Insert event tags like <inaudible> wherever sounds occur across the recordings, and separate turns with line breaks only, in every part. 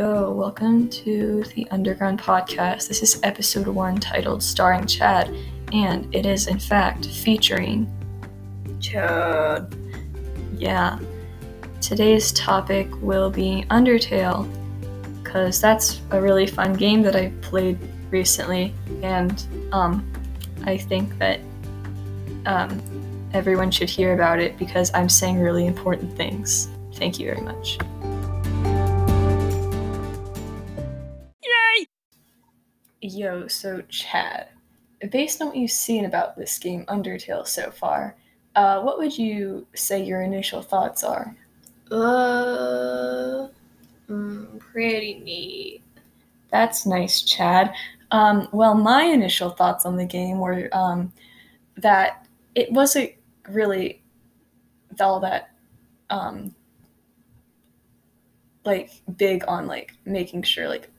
Yo, welcome to the Underground Podcast. This is episode one titled Starring Chad, and it is in fact featuring
Chad.
Yeah. Today's topic will be Undertale, because that's a really fun game that I played recently, and um, I think that um, everyone should hear about it because I'm saying really important things. Thank you very much. Yo, so Chad, based on what you've seen about this game, Undertale, so far, uh, what would you say your initial thoughts are?
Uh, mm, pretty neat.
That's nice, Chad. Um, well, my initial thoughts on the game were um, that it wasn't really all that um, like big on like making sure like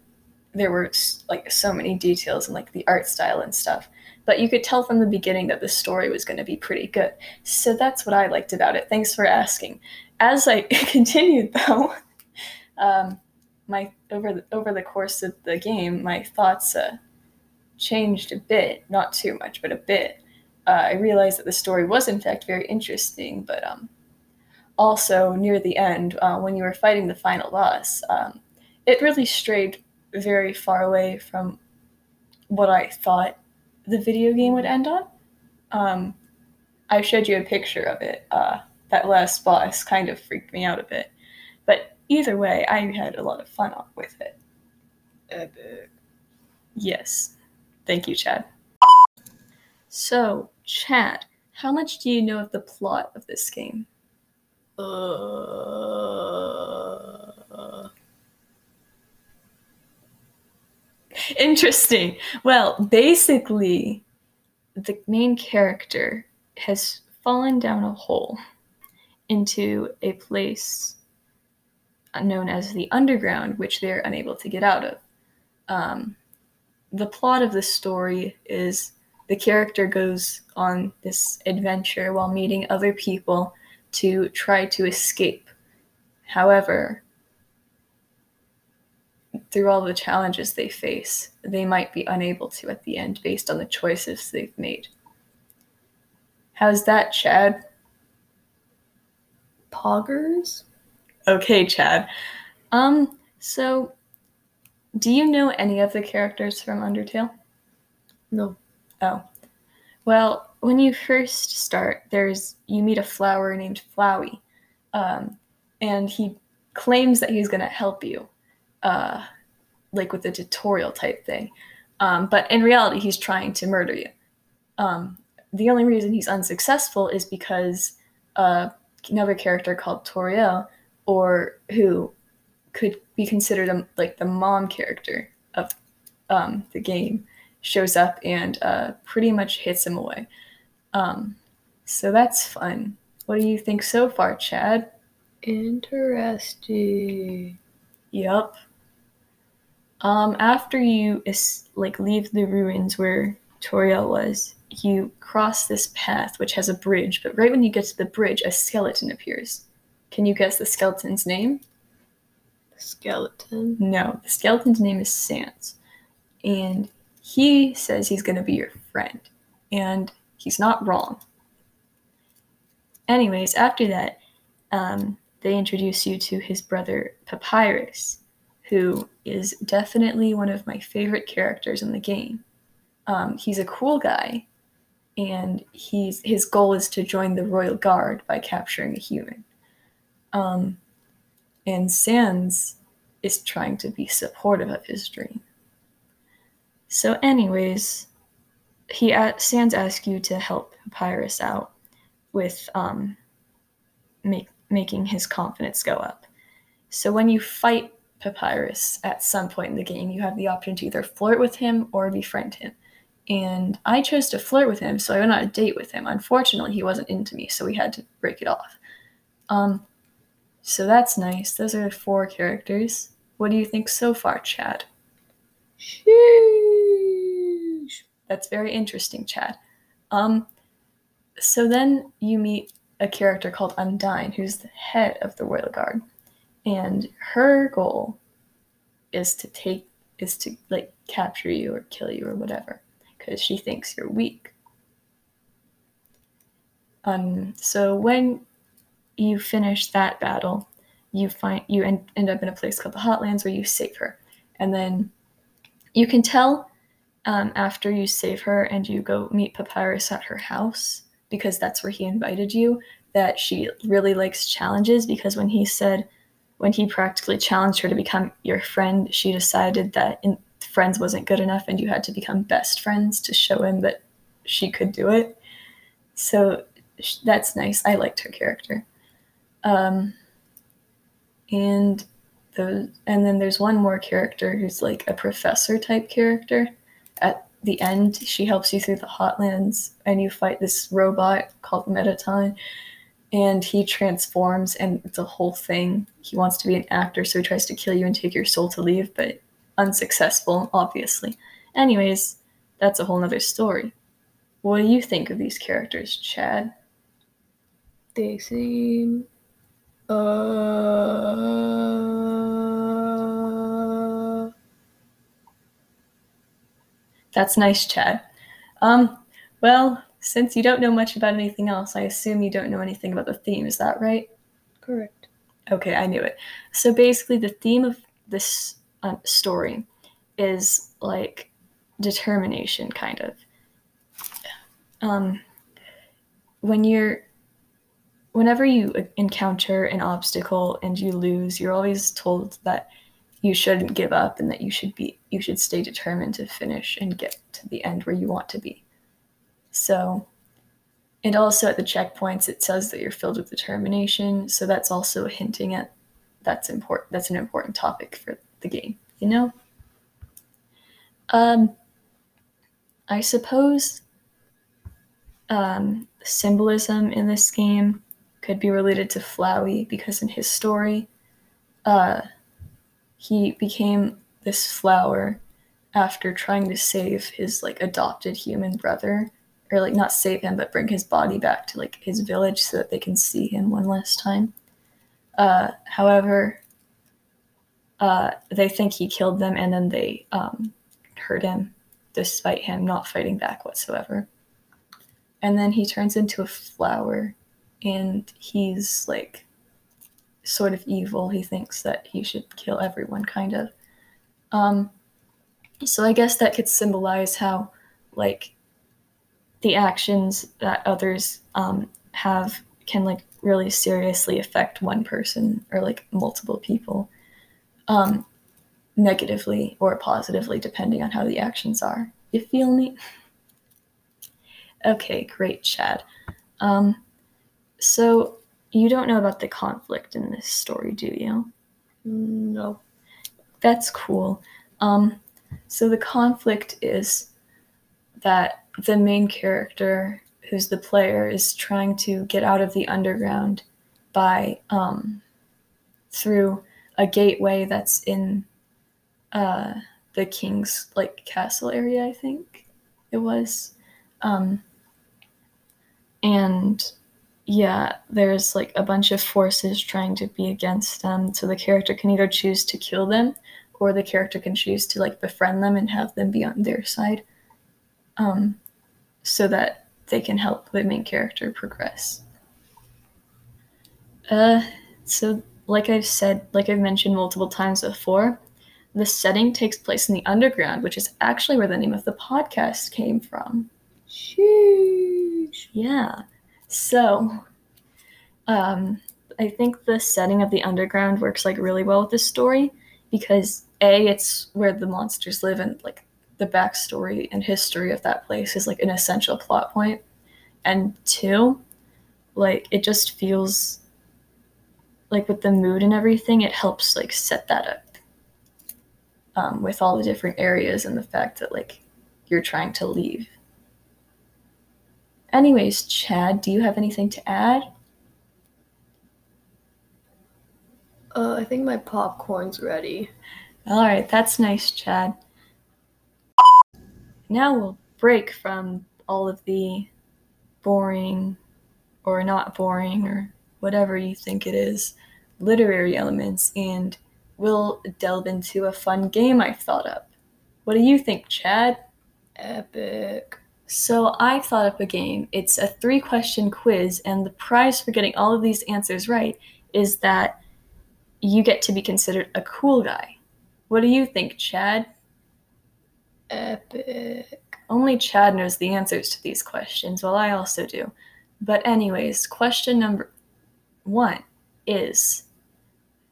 there were like so many details and like the art style and stuff but you could tell from the beginning that the story was going to be pretty good. So that's what i liked about it. Thanks for asking. As i <laughs> continued though <laughs> um, my over the, over the course of the game my thoughts uh, changed a bit not too much but a bit. Uh, i realized that the story was in fact very interesting but um, also near the end uh, when you were fighting the final boss um, it really strayed very far away from what I thought the video game would end on. Um, I showed you a picture of it. Uh, that last boss kind of freaked me out a bit. But either way, I had a lot of fun with it.
Epic.
Yes. Thank you, Chad. So, Chad, how much do you know of the plot of this game?
Uh, <laughs>
Interesting. Well, basically, the main character has fallen down a hole into a place known as the underground, which they're unable to get out of. Um, the plot of the story is the character goes on this adventure while meeting other people to try to escape. However, through all the challenges they face, they might be unable to at the end based on the choices they've made. How's that, Chad?
Poggers?
Okay, Chad. Um, so do you know any of the characters from Undertale?
No.
Oh. Well, when you first start, there's you meet a flower named Flowey. Um, and he claims that he's gonna help you. Uh, like with a tutorial type thing. Um, but in reality, he's trying to murder you. Um, the only reason he's unsuccessful is because uh, another character called Toriel, or who could be considered a, like the mom character of um, the game, shows up and uh, pretty much hits him away. Um, so that's fun. What do you think so far, Chad?
Interesting.
Yep. Um, after you is, like leave the ruins where Toriel was, you cross this path which has a bridge. But right when you get to the bridge, a skeleton appears. Can you guess the skeleton's name?
Skeleton.
No, the skeleton's name is Sans, and he says he's going to be your friend, and he's not wrong. Anyways, after that, um, they introduce you to his brother Papyrus, who is definitely one of my favorite characters in the game. Um, he's a cool guy, and he's his goal is to join the royal guard by capturing a human. Um, and Sans is trying to be supportive of his dream. So, anyways, he Sans asks you to help Papyrus out with um, make, making his confidence go up. So when you fight Papyrus at some point in the game, you have the option to either flirt with him or befriend him. And I chose to flirt with him, so I went on a date with him. Unfortunately, he wasn't into me, so we had to break it off. Um, so that's nice. Those are four characters. What do you think so far, Chad?
Sheesh.
That's very interesting, Chad. Um, so then you meet a character called Undyne, who's the head of the Royal Guard and her goal is to take is to like capture you or kill you or whatever because she thinks you're weak. Um, so when you finish that battle, you find you end, end up in a place called the Hotlands where you save her, and then you can tell um, after you save her and you go meet Papyrus at her house because that's where he invited you that she really likes challenges because when he said when he practically challenged her to become your friend she decided that in, friends wasn't good enough and you had to become best friends to show him that she could do it. So that's nice. I liked her character. Um, and the and then there's one more character who's like a professor type character. At the end she helps you through the hotlands and you fight this robot called mettaton and he transforms and it's a whole thing he wants to be an actor so he tries to kill you and take your soul to leave but unsuccessful obviously anyways that's a whole nother story what do you think of these characters chad
They seem. Uh.
That's nice, Chad. Um, well, since you don't know much about anything else, I assume you don't know anything about the theme. Is that right?
Correct.
Okay, I knew it. So basically, the theme of this um, story is like determination, kind of. Um, when you're, whenever you encounter an obstacle and you lose, you're always told that you shouldn't give up and that you should be you should stay determined to finish and get to the end where you want to be so and also at the checkpoints it says that you're filled with determination so that's also hinting at that's important that's an important topic for the game you know? Um i suppose um symbolism in this game could be related to flowey because in his story uh he became this flower after trying to save his like adopted human brother or like not save him but bring his body back to like his village so that they can see him one last time uh, however uh, they think he killed them and then they um, hurt him despite him not fighting back whatsoever and then he turns into a flower and he's like sort of evil. He thinks that he should kill everyone, kind of. Um, so I guess that could symbolize how, like, the actions that others um, have can like really seriously affect one person or like multiple people um, negatively or positively depending on how the actions are you feel me okay great chad um, so you don't know about the conflict in this story, do you?
No.
That's cool. Um, so the conflict is that the main character, who's the player, is trying to get out of the underground by um, through a gateway that's in uh, the king's like castle area. I think it was, um, and yeah, there's like a bunch of forces trying to be against them. So the character can either choose to kill them or the character can choose to like befriend them and have them be on their side. Um, so that they can help the main character progress. Uh, so like I've said, like I've mentioned multiple times before, the setting takes place in the underground, which is actually where the name of the podcast came from.
Sheesh.
Yeah. So, um, I think the setting of the underground works like really well with this story because a it's where the monsters live and like the backstory and history of that place is like an essential plot point, and two, like it just feels like with the mood and everything, it helps like set that up um, with all the different areas and the fact that like you're trying to leave Anyways, Chad, do you have anything to add?
Uh, I think my popcorn's ready.
All right, that's nice, Chad. Now we'll break from all of the boring or not boring or whatever you think it is literary elements and we'll delve into a fun game I've thought up. What do you think, Chad?
Epic.
So I've thought up a game. It's a three question quiz, and the prize for getting all of these answers right is that you get to be considered a cool guy. What do you think, Chad?
Epic.
Only Chad knows the answers to these questions, while I also do. But, anyways, question number one is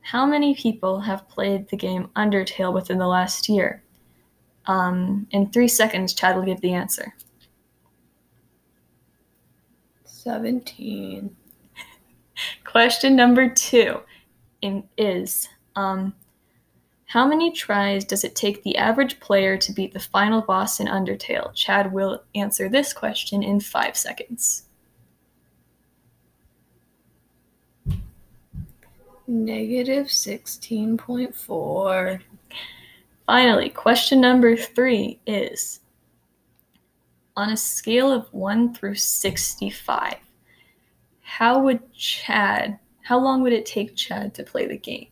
How many people have played the game Undertale within the last year? Um, in three seconds, Chad will give the answer.
17. <laughs>
Question number two in, is um, How many tries does it take the average player to beat the final boss in Undertale? Chad will answer this question in five seconds.
Negative 16.4.
Finally, question number three is On a scale of 1 through 65, how would Chad, how long would it take Chad to play the game?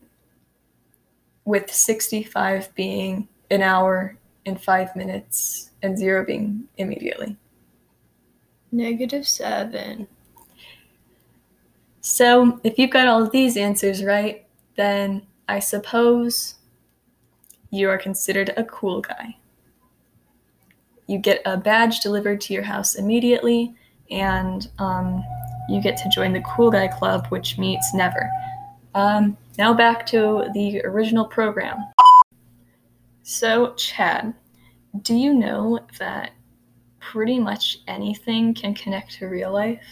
With 65 being an hour and five minutes, and zero being immediately.
Negative 7.
So, if you've got all of these answers right, then I suppose you are considered a cool guy. You get a badge delivered to your house immediately, and um, you get to join the Cool Guy Club, which meets never. Um, now back to the original program. So, Chad, do you know that pretty much anything can connect to real life?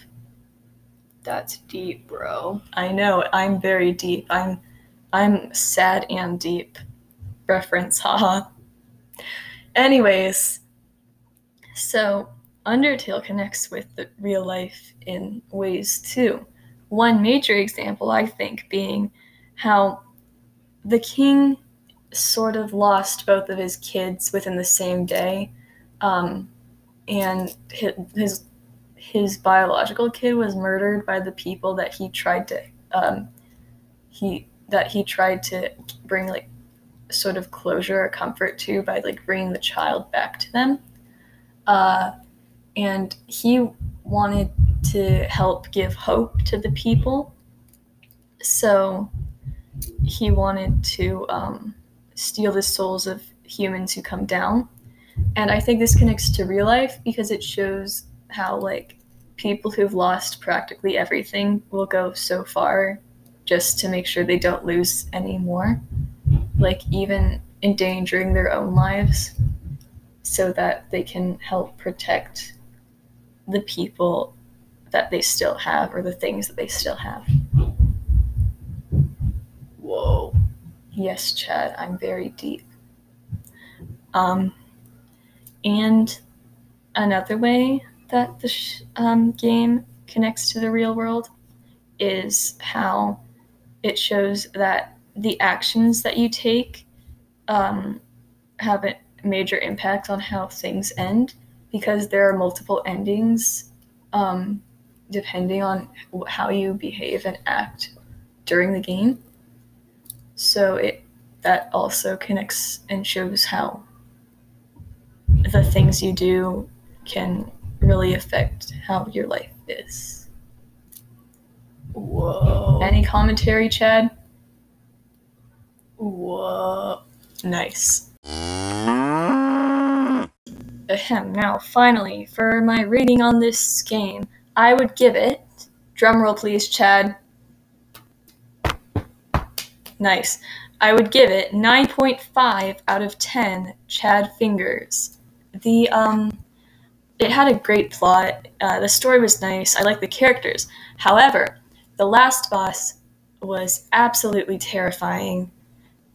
That's deep, bro.
I know, I'm very deep. I'm I'm sad and deep. Reference, haha. Anyways, so Undertale connects with the real life in ways too. One major example, I think, being how the king sort of lost both of his kids within the same day, um, and his, his biological kid was murdered by the people that he tried to um, he that he tried to bring like sort of closure or comfort to by like bringing the child back to them. Uh, and he wanted to help give hope to the people. So he wanted to um, steal the souls of humans who come down. And I think this connects to real life because it shows how, like, people who've lost practically everything will go so far just to make sure they don't lose any more. Like, even endangering their own lives so that they can help protect the people that they still have or the things that they still have.
Whoa.
Yes, Chad, I'm very deep. Um, and another way that the sh- um, game connects to the real world is how it shows that the actions that you take um, have a major impact on how things end because there are multiple endings um, depending on how you behave and act during the game. So it that also connects and shows how the things you do can really affect how your life is.
Whoa.
Any commentary, Chad?
Whoa.
Nice. Ahem. Now, finally, for my rating on this game, I would give it. Drumroll, please, Chad. Nice. I would give it 9.5 out of 10 Chad fingers. The um it had a great plot. Uh, the story was nice. I like the characters. However, the last boss was absolutely terrifying.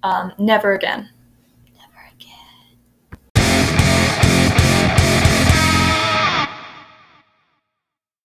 Um, never again.